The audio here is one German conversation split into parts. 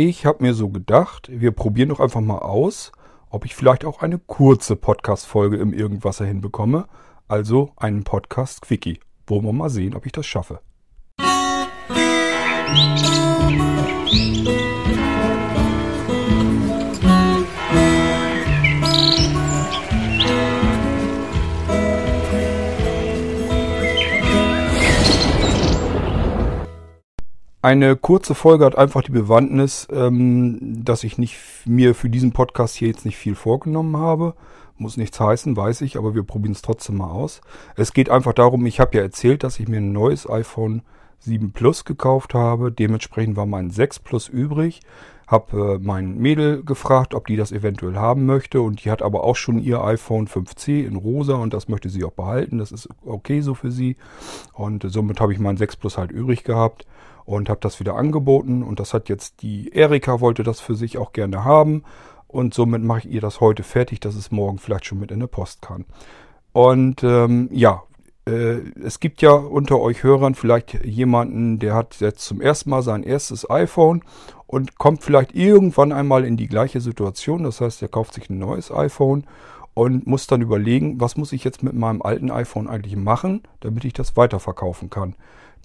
Ich habe mir so gedacht, wir probieren doch einfach mal aus, ob ich vielleicht auch eine kurze Podcast-Folge im Irgendwasser hinbekomme. Also einen Podcast-Quickie. Wollen wir mal sehen, ob ich das schaffe. Eine kurze Folge hat einfach die Bewandtnis, ähm, dass ich nicht, mir für diesen Podcast hier jetzt nicht viel vorgenommen habe. Muss nichts heißen, weiß ich, aber wir probieren es trotzdem mal aus. Es geht einfach darum, ich habe ja erzählt, dass ich mir ein neues iPhone 7 Plus gekauft habe. Dementsprechend war mein 6 Plus übrig. Habe äh, mein Mädel gefragt, ob die das eventuell haben möchte. Und die hat aber auch schon ihr iPhone 5C in rosa und das möchte sie auch behalten. Das ist okay so für sie. Und äh, somit habe ich mein 6 Plus halt übrig gehabt und habe das wieder angeboten. Und das hat jetzt die Erika wollte das für sich auch gerne haben. Und somit mache ich ihr das heute fertig, dass es morgen vielleicht schon mit in der Post kann. Und ähm, ja, äh, es gibt ja unter euch Hörern vielleicht jemanden, der hat jetzt zum ersten Mal sein erstes iPhone und kommt vielleicht irgendwann einmal in die gleiche Situation. Das heißt, er kauft sich ein neues iPhone und muss dann überlegen, was muss ich jetzt mit meinem alten iPhone eigentlich machen, damit ich das weiterverkaufen kann.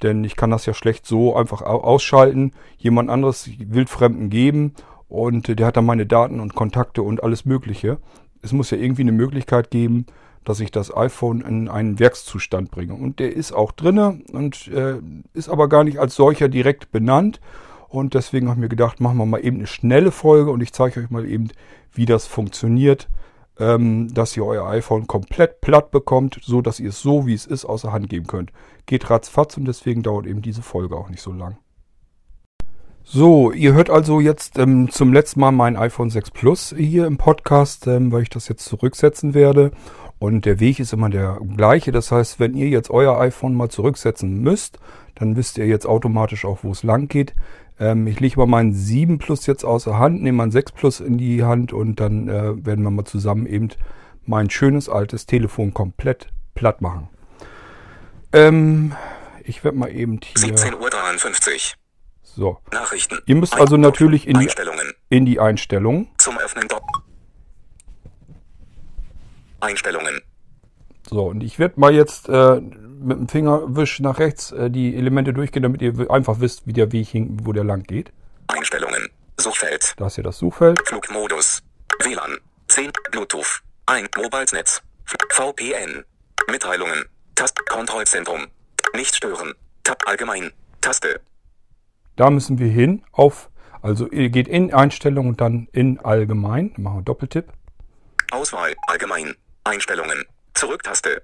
Denn ich kann das ja schlecht so einfach ausschalten, jemand anderes wildfremden geben und der hat dann meine Daten und Kontakte und alles Mögliche. Es muss ja irgendwie eine Möglichkeit geben, dass ich das iPhone in einen Werkszustand bringe. Und der ist auch drinne und äh, ist aber gar nicht als solcher direkt benannt. Und deswegen habe ich mir gedacht, machen wir mal eben eine schnelle Folge und ich zeige euch mal eben, wie das funktioniert, ähm, dass ihr euer iPhone komplett platt bekommt, so dass ihr es so, wie es ist, außer Hand geben könnt. Geht ratzfatz und deswegen dauert eben diese Folge auch nicht so lang. So, ihr hört also jetzt ähm, zum letzten Mal mein iPhone 6 Plus hier im Podcast, ähm, weil ich das jetzt zurücksetzen werde. Und der Weg ist immer der gleiche. Das heißt, wenn ihr jetzt euer iPhone mal zurücksetzen müsst, dann wisst ihr jetzt automatisch auch, wo es lang geht. Ähm, ich lege mal meinen 7 Plus jetzt außer Hand, nehme meinen 6 Plus in die Hand und dann äh, werden wir mal zusammen eben mein schönes altes Telefon komplett platt machen. Ähm, ich werde mal eben hier... 17.53 Uhr. So. Nachrichten. Ihr müsst also natürlich in die, in die Einstellungen. Zum Öffnen. Einstellungen. So, und ich werde mal jetzt äh, mit dem Fingerwisch nach rechts äh, die Elemente durchgehen, damit ihr einfach wisst, wie der Weg hin, wo der lang geht. Einstellungen. Suchfeld. Da ist hier das Suchfeld. Flugmodus. WLAN. 10. Bluetooth. Ein Mobilesnetz. VPN. Mitteilungen. Tast Kontrollzentrum. Nicht stören. Tab allgemein. Taste. Da müssen wir hin auf, also ihr geht in Einstellungen und dann in Allgemein. Machen wir Doppeltipp. Auswahl, Allgemein, Einstellungen, Zurücktaste.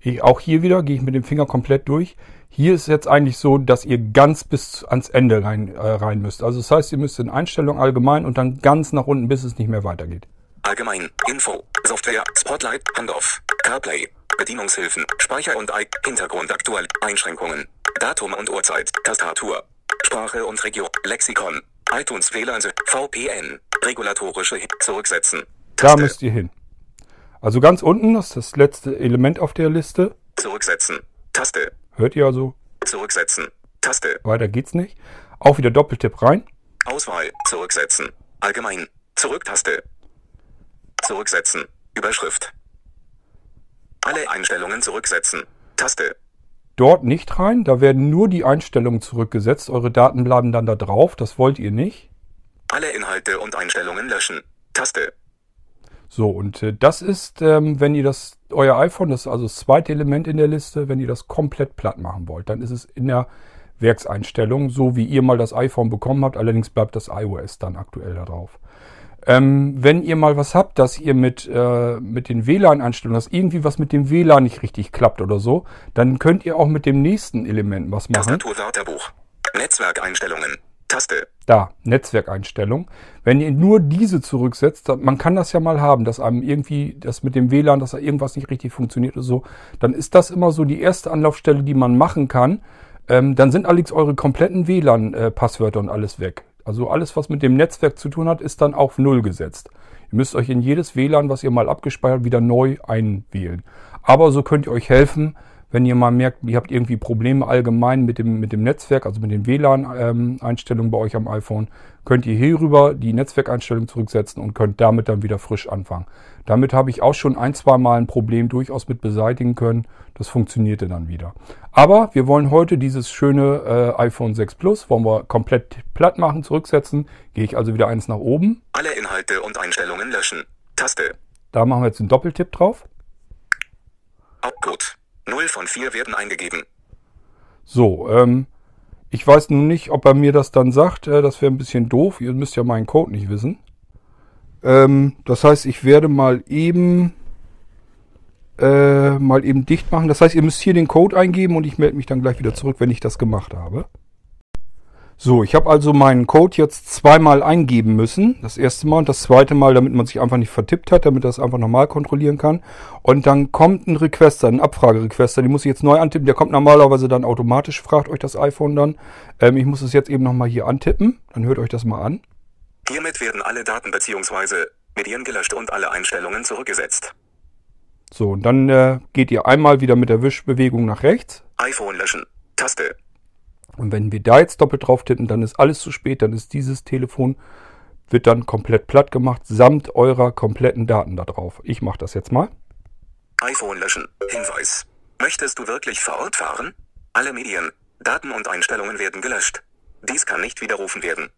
Ich, auch hier wieder gehe ich mit dem Finger komplett durch. Hier ist jetzt eigentlich so, dass ihr ganz bis ans Ende rein, äh, rein müsst. Also das heißt, ihr müsst in Einstellungen allgemein und dann ganz nach unten, bis es nicht mehr weitergeht. Allgemein, Info, Software, Spotlight, Handoff, CarPlay, Bedienungshilfen, Speicher und I Hintergrund aktuell, Einschränkungen, Datum und Uhrzeit, Tastatur, Sprache und Region, Lexikon, iTunes WLAN, VPN, regulatorische Zurücksetzen. Taste. Da müsst ihr hin. Also ganz unten ist das letzte Element auf der Liste. Zurücksetzen. Taste. Hört ihr also? Zurücksetzen. Taste. Weiter geht's nicht. Auch wieder Doppeltipp rein. Auswahl. Zurücksetzen. Allgemein. Zurücktaste. Zurücksetzen. Überschrift. Alle Einstellungen zurücksetzen. Taste. Dort nicht rein, da werden nur die Einstellungen zurückgesetzt. Eure Daten bleiben dann da drauf, das wollt ihr nicht. Alle Inhalte und Einstellungen löschen. Taste. So, und äh, das ist, ähm, wenn ihr das, euer iPhone, das ist also das zweite Element in der Liste, wenn ihr das komplett platt machen wollt, dann ist es in der Werkseinstellung, so wie ihr mal das iPhone bekommen habt, allerdings bleibt das iOS dann aktuell da drauf. Ähm, wenn ihr mal was habt, dass ihr mit, äh, mit den WLAN-Einstellungen, dass irgendwie was mit dem WLAN nicht richtig klappt oder so, dann könnt ihr auch mit dem nächsten Element was machen. Tastatur Netzwerkeinstellungen. Taste. Da, Netzwerkeinstellung. Wenn ihr nur diese zurücksetzt, man kann das ja mal haben, dass einem irgendwie das mit dem WLAN, dass da irgendwas nicht richtig funktioniert oder so, dann ist das immer so die erste Anlaufstelle, die man machen kann. Ähm, dann sind allerdings eure kompletten WLAN-Passwörter äh, und alles weg. Also alles, was mit dem Netzwerk zu tun hat, ist dann auf Null gesetzt. Ihr müsst euch in jedes WLAN, was ihr mal abgespeichert, wieder neu einwählen. Aber so könnt ihr euch helfen Wenn ihr mal merkt, ihr habt irgendwie Probleme allgemein mit dem, mit dem Netzwerk, also mit den WLAN-Einstellungen bei euch am iPhone, könnt ihr hierüber die Netzwerkeinstellungen zurücksetzen und könnt damit dann wieder frisch anfangen. Damit habe ich auch schon ein, zwei Mal ein Problem durchaus mit beseitigen können. Das funktionierte dann wieder. Aber wir wollen heute dieses schöne äh, iPhone 6 Plus, wollen wir komplett platt machen, zurücksetzen. Gehe ich also wieder eins nach oben. Alle Inhalte und Einstellungen löschen. Taste. Da machen wir jetzt einen Doppeltipp drauf. Hauptcode. 0 von 4 werden eingegeben. So, ähm, ich weiß nun nicht, ob er mir das dann sagt. Äh, das wäre ein bisschen doof. Ihr müsst ja meinen Code nicht wissen. Ähm, das heißt, ich werde mal eben äh, mal eben dicht machen. Das heißt, ihr müsst hier den Code eingeben und ich melde mich dann gleich wieder zurück, wenn ich das gemacht habe. So, ich habe also meinen Code jetzt zweimal eingeben müssen. Das erste Mal und das zweite Mal, damit man sich einfach nicht vertippt hat, damit das einfach nochmal kontrollieren kann. Und dann kommt ein Requester, ein Abfragerequester, den muss ich jetzt neu antippen. Der kommt normalerweise dann automatisch, fragt euch das iPhone dann. Ähm, ich muss es jetzt eben nochmal hier antippen. Dann hört euch das mal an. Hiermit werden alle Daten bzw. Medien gelöscht und alle Einstellungen zurückgesetzt. So, und dann äh, geht ihr einmal wieder mit der Wischbewegung nach rechts. iPhone löschen. Taste. Und wenn wir da jetzt doppelt drauf tippen, dann ist alles zu spät, dann ist dieses Telefon, wird dann komplett platt gemacht, samt eurer kompletten Daten da drauf. Ich mache das jetzt mal. iPhone löschen. Hinweis. Möchtest du wirklich vor Ort fahren? Alle Medien, Daten und Einstellungen werden gelöscht. Dies kann nicht widerrufen werden.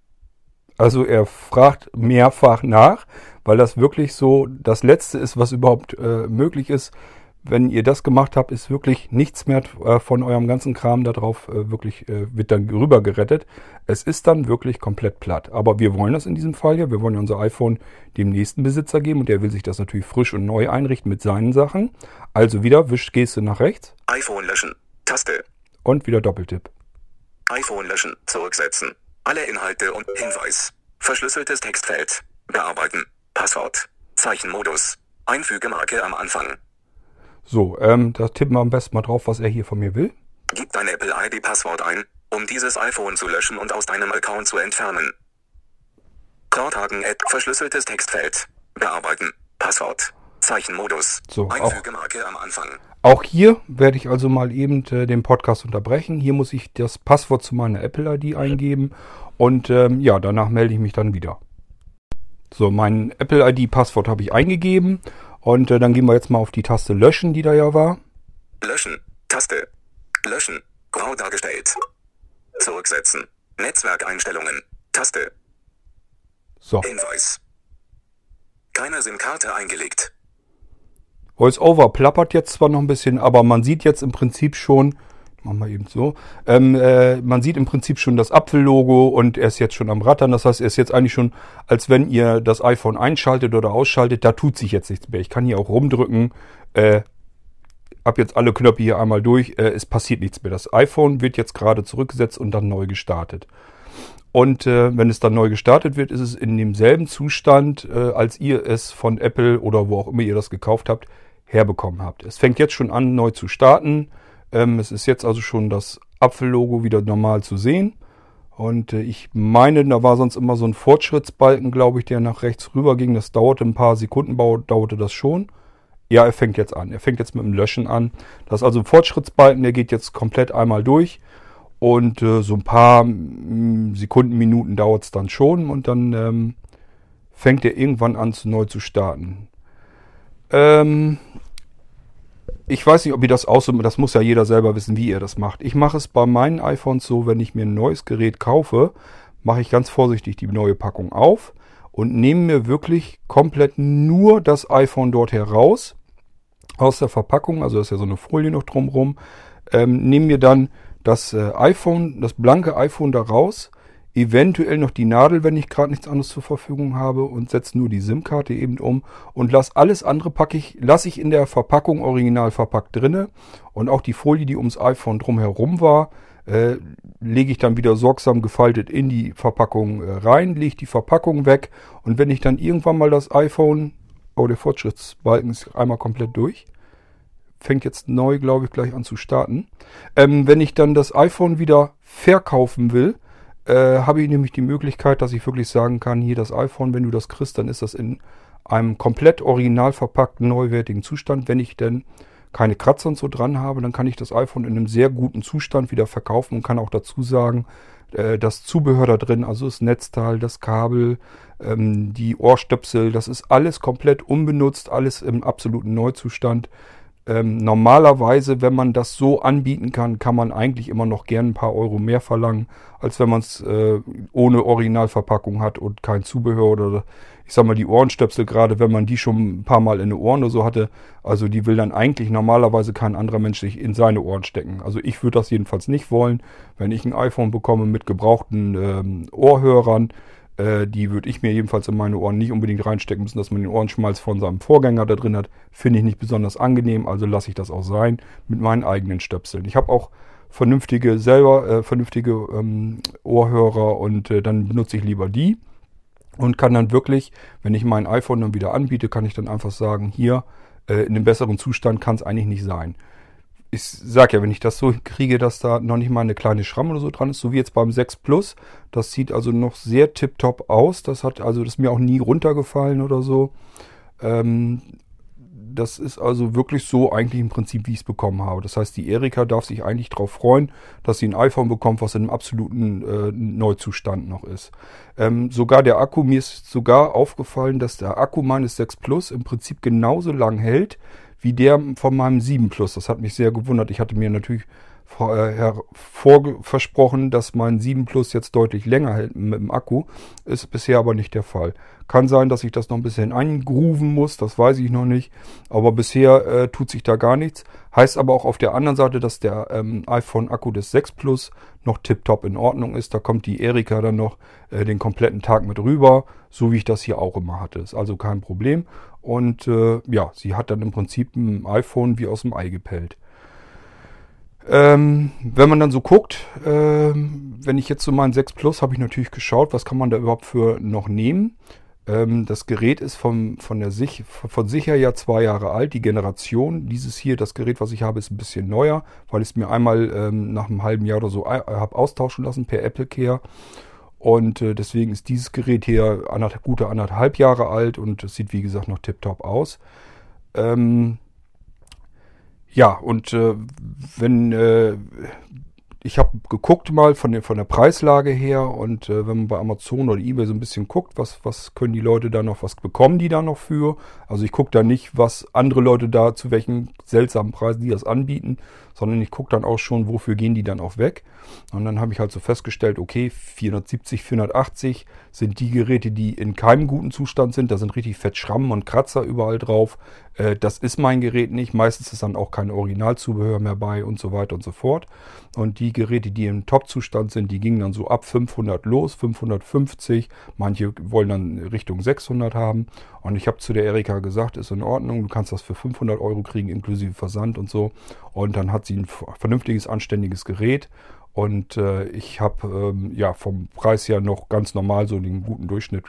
Also er fragt mehrfach nach, weil das wirklich so das Letzte ist, was überhaupt äh, möglich ist wenn ihr das gemacht habt, ist wirklich nichts mehr äh, von eurem ganzen Kram darauf äh, wirklich, äh, wird dann rüber gerettet. Es ist dann wirklich komplett platt. Aber wir wollen das in diesem Fall ja. Wir wollen ja unser iPhone dem nächsten Besitzer geben und der will sich das natürlich frisch und neu einrichten mit seinen Sachen. Also wieder Wischgeste nach rechts. iPhone löschen. Taste. Und wieder Doppeltipp. iPhone löschen. Zurücksetzen. Alle Inhalte und Hinweis. Verschlüsseltes Textfeld. Bearbeiten. Passwort. Zeichenmodus. Einfügemarke am Anfang. So, ähm, da tippen wir am besten mal drauf, was er hier von mir will. Gib dein Apple ID-Passwort ein, um dieses iPhone zu löschen und aus deinem Account zu entfernen. Korthagen App, verschlüsseltes Textfeld. Bearbeiten. Passwort. Zeichenmodus. So, Einfügemarke am Anfang. Auch hier werde ich also mal eben äh, den Podcast unterbrechen. Hier muss ich das Passwort zu meiner Apple ID eingeben und ähm, ja, danach melde ich mich dann wieder. So, mein Apple ID-Passwort habe ich eingegeben und äh, dann gehen wir jetzt mal auf die Taste Löschen, die da ja war. Löschen. Taste. Löschen. Grau dargestellt. Zurücksetzen. Netzwerkeinstellungen. Taste. So. Hinweis. Keine SIM-Karte eingelegt. VoiceOver plappert jetzt zwar noch ein bisschen, aber man sieht jetzt im Prinzip schon, Machen wir eben so. Ähm, äh, man sieht im Prinzip schon das Apfellogo und er ist jetzt schon am Rattern. Das heißt, er ist jetzt eigentlich schon, als wenn ihr das iPhone einschaltet oder ausschaltet. Da tut sich jetzt nichts mehr. Ich kann hier auch rumdrücken. Äh, hab jetzt alle Knöpfe hier einmal durch. Äh, es passiert nichts mehr. Das iPhone wird jetzt gerade zurückgesetzt und dann neu gestartet. Und äh, wenn es dann neu gestartet wird, ist es in demselben Zustand, äh, als ihr es von Apple oder wo auch immer ihr das gekauft habt, herbekommen habt. Es fängt jetzt schon an, neu zu starten. Ähm, es ist jetzt also schon das Apfellogo wieder normal zu sehen. Und äh, ich meine, da war sonst immer so ein Fortschrittsbalken, glaube ich, der nach rechts rüber ging. Das dauerte ein paar Sekunden, dauerte das schon. Ja, er fängt jetzt an. Er fängt jetzt mit dem Löschen an. Das ist also ein Fortschrittsbalken, der geht jetzt komplett einmal durch. Und äh, so ein paar Sekunden, Minuten dauert es dann schon. Und dann ähm, fängt er irgendwann an, zu neu zu starten. Ähm, ich weiß nicht, ob ihr das auch so, das muss ja jeder selber wissen, wie ihr das macht. Ich mache es bei meinen iPhones so, wenn ich mir ein neues Gerät kaufe, mache ich ganz vorsichtig die neue Packung auf und nehme mir wirklich komplett nur das iPhone dort heraus aus der Verpackung, also ist ja so eine Folie noch drumrum, ähm, nehme mir dann das äh, iPhone, das blanke iPhone da raus, eventuell noch die Nadel, wenn ich gerade nichts anderes zur Verfügung habe und setze nur die SIM-Karte eben um und lasse alles andere packe ich, lasse ich in der Verpackung original verpackt drinne und auch die Folie, die ums iPhone drumherum war, äh, lege ich dann wieder sorgsam gefaltet in die Verpackung äh, rein, lege die Verpackung weg und wenn ich dann irgendwann mal das iPhone, oh der Fortschrittsbalken ist einmal komplett durch, fängt jetzt neu, glaube ich, gleich an zu starten. Ähm, wenn ich dann das iPhone wieder verkaufen will, äh, habe ich nämlich die Möglichkeit, dass ich wirklich sagen kann, hier das iPhone, wenn du das kriegst, dann ist das in einem komplett original verpackten, neuwertigen Zustand. Wenn ich denn keine Kratzer und so dran habe, dann kann ich das iPhone in einem sehr guten Zustand wieder verkaufen und kann auch dazu sagen, äh, das Zubehör da drin, also das Netzteil, das Kabel, ähm, die Ohrstöpsel, das ist alles komplett unbenutzt, alles im absoluten Neuzustand. Ähm, normalerweise, wenn man das so anbieten kann, kann man eigentlich immer noch gern ein paar Euro mehr verlangen, als wenn man es äh, ohne Originalverpackung hat und kein Zubehör oder ich sag mal die Ohrenstöpsel, gerade wenn man die schon ein paar Mal in den Ohren oder so hatte, also die will dann eigentlich normalerweise kein anderer Mensch sich in seine Ohren stecken. Also ich würde das jedenfalls nicht wollen. Wenn ich ein iPhone bekomme mit gebrauchten ähm, Ohrhörern, äh, die würde ich mir jedenfalls in meine Ohren nicht unbedingt reinstecken müssen, dass man den Ohrenschmalz von seinem Vorgänger da drin hat. Finde ich nicht besonders angenehm, also lasse ich das auch sein mit meinen eigenen Stöpseln. Ich habe auch vernünftige selber, äh, vernünftige ähm, Ohrhörer und äh, dann benutze ich lieber die und kann dann wirklich, wenn ich mein iPhone dann wieder anbiete, kann ich dann einfach sagen, hier äh, in einem besseren Zustand kann es eigentlich nicht sein ich sag ja, wenn ich das so kriege, dass da noch nicht mal eine kleine Schramme oder so dran ist, so wie jetzt beim 6 Plus, das sieht also noch sehr tipptopp aus. Das hat also, das ist mir auch nie runtergefallen oder so. Ähm, das ist also wirklich so eigentlich im Prinzip, wie ich es bekommen habe. Das heißt, die Erika darf sich eigentlich darauf freuen, dass sie ein iPhone bekommt, was in einem absoluten äh, Neuzustand noch ist. Ähm, sogar der Akku, mir ist sogar aufgefallen, dass der Akku meines 6 Plus im Prinzip genauso lang hält wie der von meinem 7 Plus. Das hat mich sehr gewundert. Ich hatte mir natürlich äh, versprochen, dass mein 7 Plus jetzt deutlich länger hält mit dem Akku. Ist bisher aber nicht der Fall. Kann sein, dass ich das noch ein bisschen eingrooven muss, das weiß ich noch nicht. Aber bisher äh, tut sich da gar nichts. Heißt aber auch auf der anderen Seite, dass der ähm, iPhone-Akku des 6 Plus noch tiptop in Ordnung ist. Da kommt die Erika dann noch äh, den kompletten Tag mit rüber, so wie ich das hier auch immer hatte. Ist also kein Problem. Und äh, ja, sie hat dann im Prinzip ein iPhone wie aus dem Ei gepellt. Ähm, wenn man dann so guckt, ähm, wenn ich jetzt so meinen 6 Plus habe ich natürlich geschaut, was kann man da überhaupt für noch nehmen. Ähm, das Gerät ist vom, von, der Sich von sicher ja zwei Jahre alt, die Generation. Dieses hier, das Gerät, was ich habe, ist ein bisschen neuer, weil ich es mir einmal ähm, nach einem halben Jahr oder so äh, habe austauschen lassen per Apple Care. Und äh, deswegen ist dieses Gerät hier anderth gute anderthalb Jahre alt und es sieht wie gesagt noch tiptop aus. Ähm, ja, und äh, wenn äh, ich habe geguckt mal von der, von der Preislage her und äh, wenn man bei Amazon oder eBay so ein bisschen guckt, was, was können die Leute da noch, was bekommen die da noch für? Also ich gucke da nicht, was andere Leute da, zu welchen seltsamen Preisen die das anbieten, sondern ich gucke dann auch schon, wofür gehen die dann auch weg. Und dann habe ich halt so festgestellt, okay, 470, 480 sind die Geräte, die in keinem guten Zustand sind. Da sind richtig fett Schrammen und Kratzer überall drauf. Äh, das ist mein Gerät nicht. Meistens ist dann auch kein Originalzubehör mehr bei und so weiter und so fort. Und die Geräte, die im Top-Zustand sind, die gingen dann so ab 500 los, 550. Manche wollen dann Richtung 600 haben. Und ich habe zu der Erika gesagt, ist in Ordnung, du kannst das für 500 Euro kriegen, inklusive Versand und so. Und dann hat sie ein vernünftiges, anständiges Gerät. Und äh, ich habe ähm, ja vom Preis her noch ganz normal so den guten Durchschnitt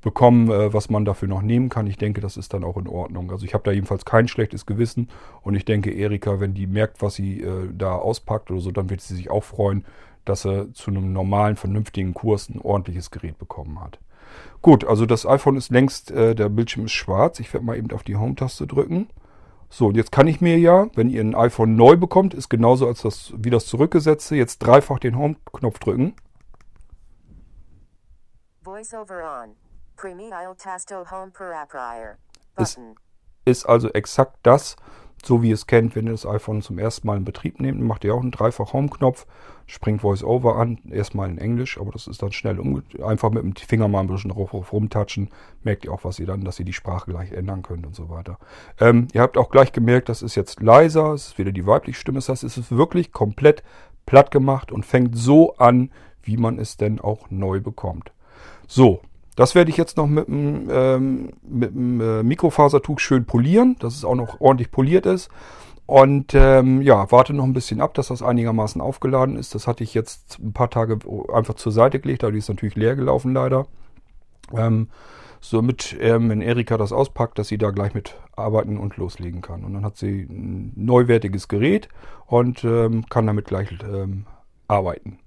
bekommen, äh, was man dafür noch nehmen kann. Ich denke, das ist dann auch in Ordnung. Also ich habe da jedenfalls kein schlechtes Gewissen. Und ich denke, Erika, wenn die merkt, was sie äh, da auspackt oder so, dann wird sie sich auch freuen, dass sie zu einem normalen, vernünftigen Kurs ein ordentliches Gerät bekommen hat. Gut, also das iPhone ist längst, äh, der Bildschirm ist schwarz. Ich werde mal eben auf die Home-Taste drücken. So, und jetzt kann ich mir ja, wenn ihr ein iPhone neu bekommt, ist genauso als das, wie das zurückgesetzte, jetzt dreifach den Home-Knopf drücken. Ist, ist also exakt das, so wie ihr es kennt, wenn ihr das iPhone zum ersten Mal in Betrieb nehmt, macht ihr auch einen dreifach Home-Knopf, springt VoiceOver an, erstmal in Englisch, aber das ist dann schnell einfach mit dem Finger mal ein bisschen drauf rumtatschen, merkt ihr auch, was ihr dann, dass ihr die Sprache gleich ändern könnt und so weiter. Ähm, ihr habt auch gleich gemerkt, das ist jetzt leiser, es ist wieder die weibliche Stimme, das heißt, es ist wirklich komplett platt gemacht und fängt so an, wie man es denn auch neu bekommt. So, das werde ich jetzt noch mit dem, ähm, mit dem äh, Mikrofasertuch schön polieren, dass es auch noch ordentlich poliert ist. Und ähm, ja, warte noch ein bisschen ab, dass das einigermaßen aufgeladen ist. Das hatte ich jetzt ein paar Tage einfach zur Seite gelegt, aber die ist natürlich leer gelaufen leider. Ähm, somit, ähm, wenn Erika das auspackt, dass sie da gleich mit arbeiten und loslegen kann. Und dann hat sie ein neuwertiges Gerät und ähm, kann damit gleich ähm, arbeiten.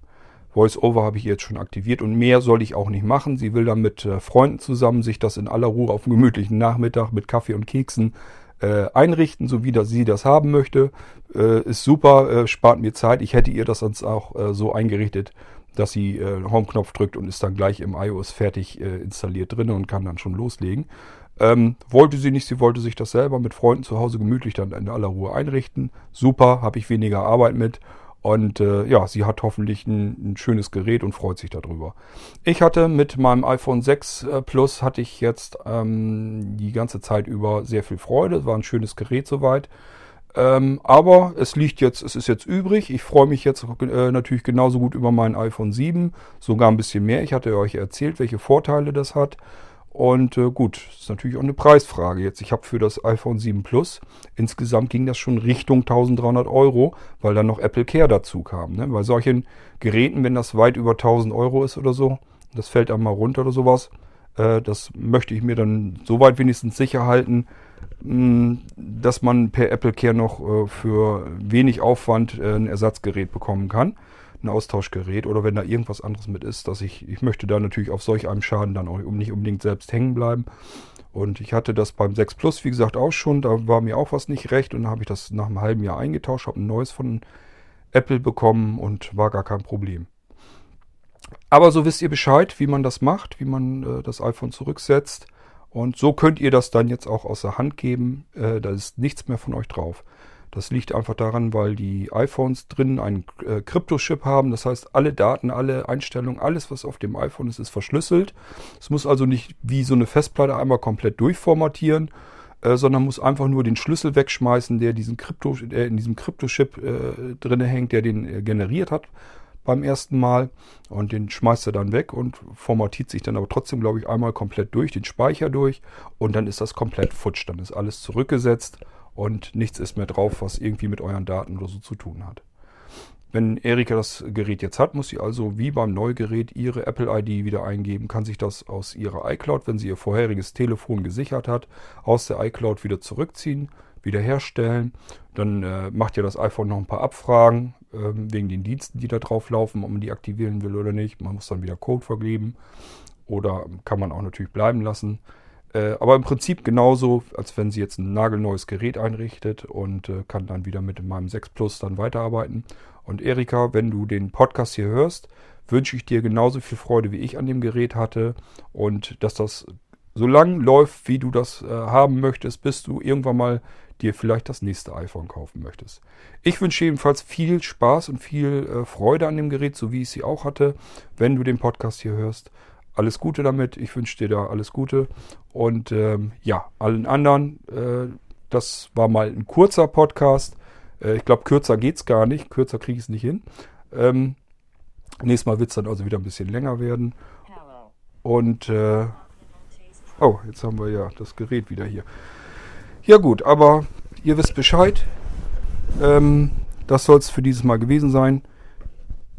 VoiceOver habe ich jetzt schon aktiviert und mehr soll ich auch nicht machen. Sie will dann mit äh, Freunden zusammen sich das in aller Ruhe auf einem gemütlichen Nachmittag mit Kaffee und Keksen äh, einrichten, so wie das, sie das haben möchte. Äh, ist super, äh, spart mir Zeit. Ich hätte ihr das sonst auch äh, so eingerichtet, dass sie äh, Home-Knopf drückt und ist dann gleich im iOS fertig äh, installiert drin und kann dann schon loslegen. Ähm, wollte sie nicht, sie wollte sich das selber mit Freunden zu Hause gemütlich dann in aller Ruhe einrichten. Super, habe ich weniger Arbeit mit. Und äh, ja, sie hat hoffentlich ein, ein, schönes Gerät und freut sich darüber. Ich hatte mit meinem iPhone 6 äh, Plus hatte ich jetzt ähm, die ganze Zeit über sehr viel Freude. Es war ein schönes Gerät soweit. Ähm, aber es liegt jetzt, es ist jetzt übrig. Ich freue mich jetzt äh, natürlich genauso gut über mein iPhone 7, sogar ein bisschen mehr. Ich hatte euch erzählt, welche Vorteile das hat. Und äh, gut, ist natürlich auch eine Preisfrage jetzt. Ich habe für das iPhone 7 Plus, insgesamt ging das schon Richtung 1300 Euro, weil dann noch Apple Care dazu kam. Ne? Bei solchen Geräten, wenn das weit über 1000 Euro ist oder so, das fällt einmal runter oder sowas, äh, das möchte ich mir dann so weit wenigstens sicher halten, mh, hm, dass man per Apple Care noch äh, für wenig Aufwand äh, ein Ersatzgerät bekommen kann ein Austauschgerät oder wenn da irgendwas anderes mit ist, dass ich, ich möchte da natürlich auf solch einem Schaden dann auch nicht unbedingt selbst hängen bleiben. Und ich hatte das beim 6 Plus, wie gesagt, auch schon. Da war mir auch was nicht recht und dann habe ich das nach einem halben Jahr eingetauscht, habe ein neues von Apple bekommen und war gar kein Problem. Aber so wisst ihr Bescheid, wie man das macht, wie man äh, das iPhone zurücksetzt. Und so könnt ihr das dann jetzt auch aus der Hand geben. Äh, da ist nichts mehr von euch drauf. Das liegt einfach daran, weil die iPhones drin einen äh, Kryptochip haben. Das heißt, alle Daten, alle Einstellungen, alles, was auf dem iPhone ist, ist verschlüsselt. Es muss also nicht wie so eine Festplatte einmal komplett durchformatieren, äh, sondern muss einfach nur den Schlüssel wegschmeißen, der diesen Krypto, der in diesem Kryptochip äh, drin hängt, der den äh, generiert hat beim ersten Mal und den schmeißt er dann weg und formatiert sich dann aber trotzdem, glaube ich, einmal komplett durch, den Speicher durch und dann ist das komplett futsch. Dann ist alles zurückgesetzt und nichts ist mehr drauf, was irgendwie mit euren Daten oder so zu tun hat. Wenn Erika das Gerät jetzt hat, muss sie also wie beim Neugerät ihre Apple-ID wieder eingeben, kann sich das aus ihrer iCloud, wenn sie ihr vorheriges Telefon gesichert hat, aus der iCloud wieder zurückziehen, wiederherstellen. Dann äh, macht ihr das iPhone noch ein paar Abfragen äh, wegen den Diensten, die da drauf laufen, ob man die aktivieren will oder nicht. Man muss dann wieder Code vergeben oder kann man auch natürlich bleiben lassen. Äh, aber im Prinzip genauso, als wenn sie jetzt ein nagelneues Gerät einrichtet und äh, kann dann wieder mit meinem 6 Plus dann weiterarbeiten. Und Erika, wenn du den Podcast hier hörst, wünsche ich dir genauso viel Freude, wie ich an dem Gerät hatte und dass das so lang läuft, wie du das äh, haben möchtest, bis du irgendwann mal dir vielleicht das nächste iPhone kaufen möchtest. Ich wünsche jedenfalls viel Spaß und viel äh, Freude an dem Gerät, so wie ich sie auch hatte, wenn du den Podcast hier hörst alles Gute damit. Ich wünsche dir da alles Gute. Und ähm, ja, allen anderen, äh, das war mal ein kurzer Podcast. Äh, ich glaube, kürzer geht es gar nicht. Kürzer kriege ich es nicht hin. Ähm, nächstes Mal wird es dann also wieder ein bisschen länger werden. Und äh, oh, jetzt haben wir ja das Gerät wieder hier. Ja gut, aber ihr wisst Bescheid. Ähm, das soll es für dieses Mal gewesen sein.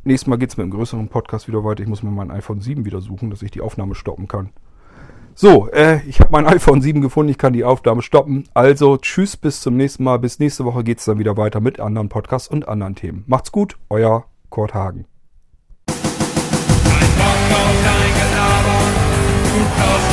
Nächstes Mal es mit einem größeren Podcast wieder weiter. Ich muss mir mein iPhone 7 wieder suchen, dass ich die Aufnahme stoppen kann. So, äh, ich habe mein iPhone 7 gefunden, ich kann die Aufnahme stoppen. Also tschüss, bis zum nächsten Mal. Bis nächste Woche geht es dann wieder weiter mit anderen Podcasts und anderen Themen. Macht's gut, euer Kurt Hagen. Ein Bock auf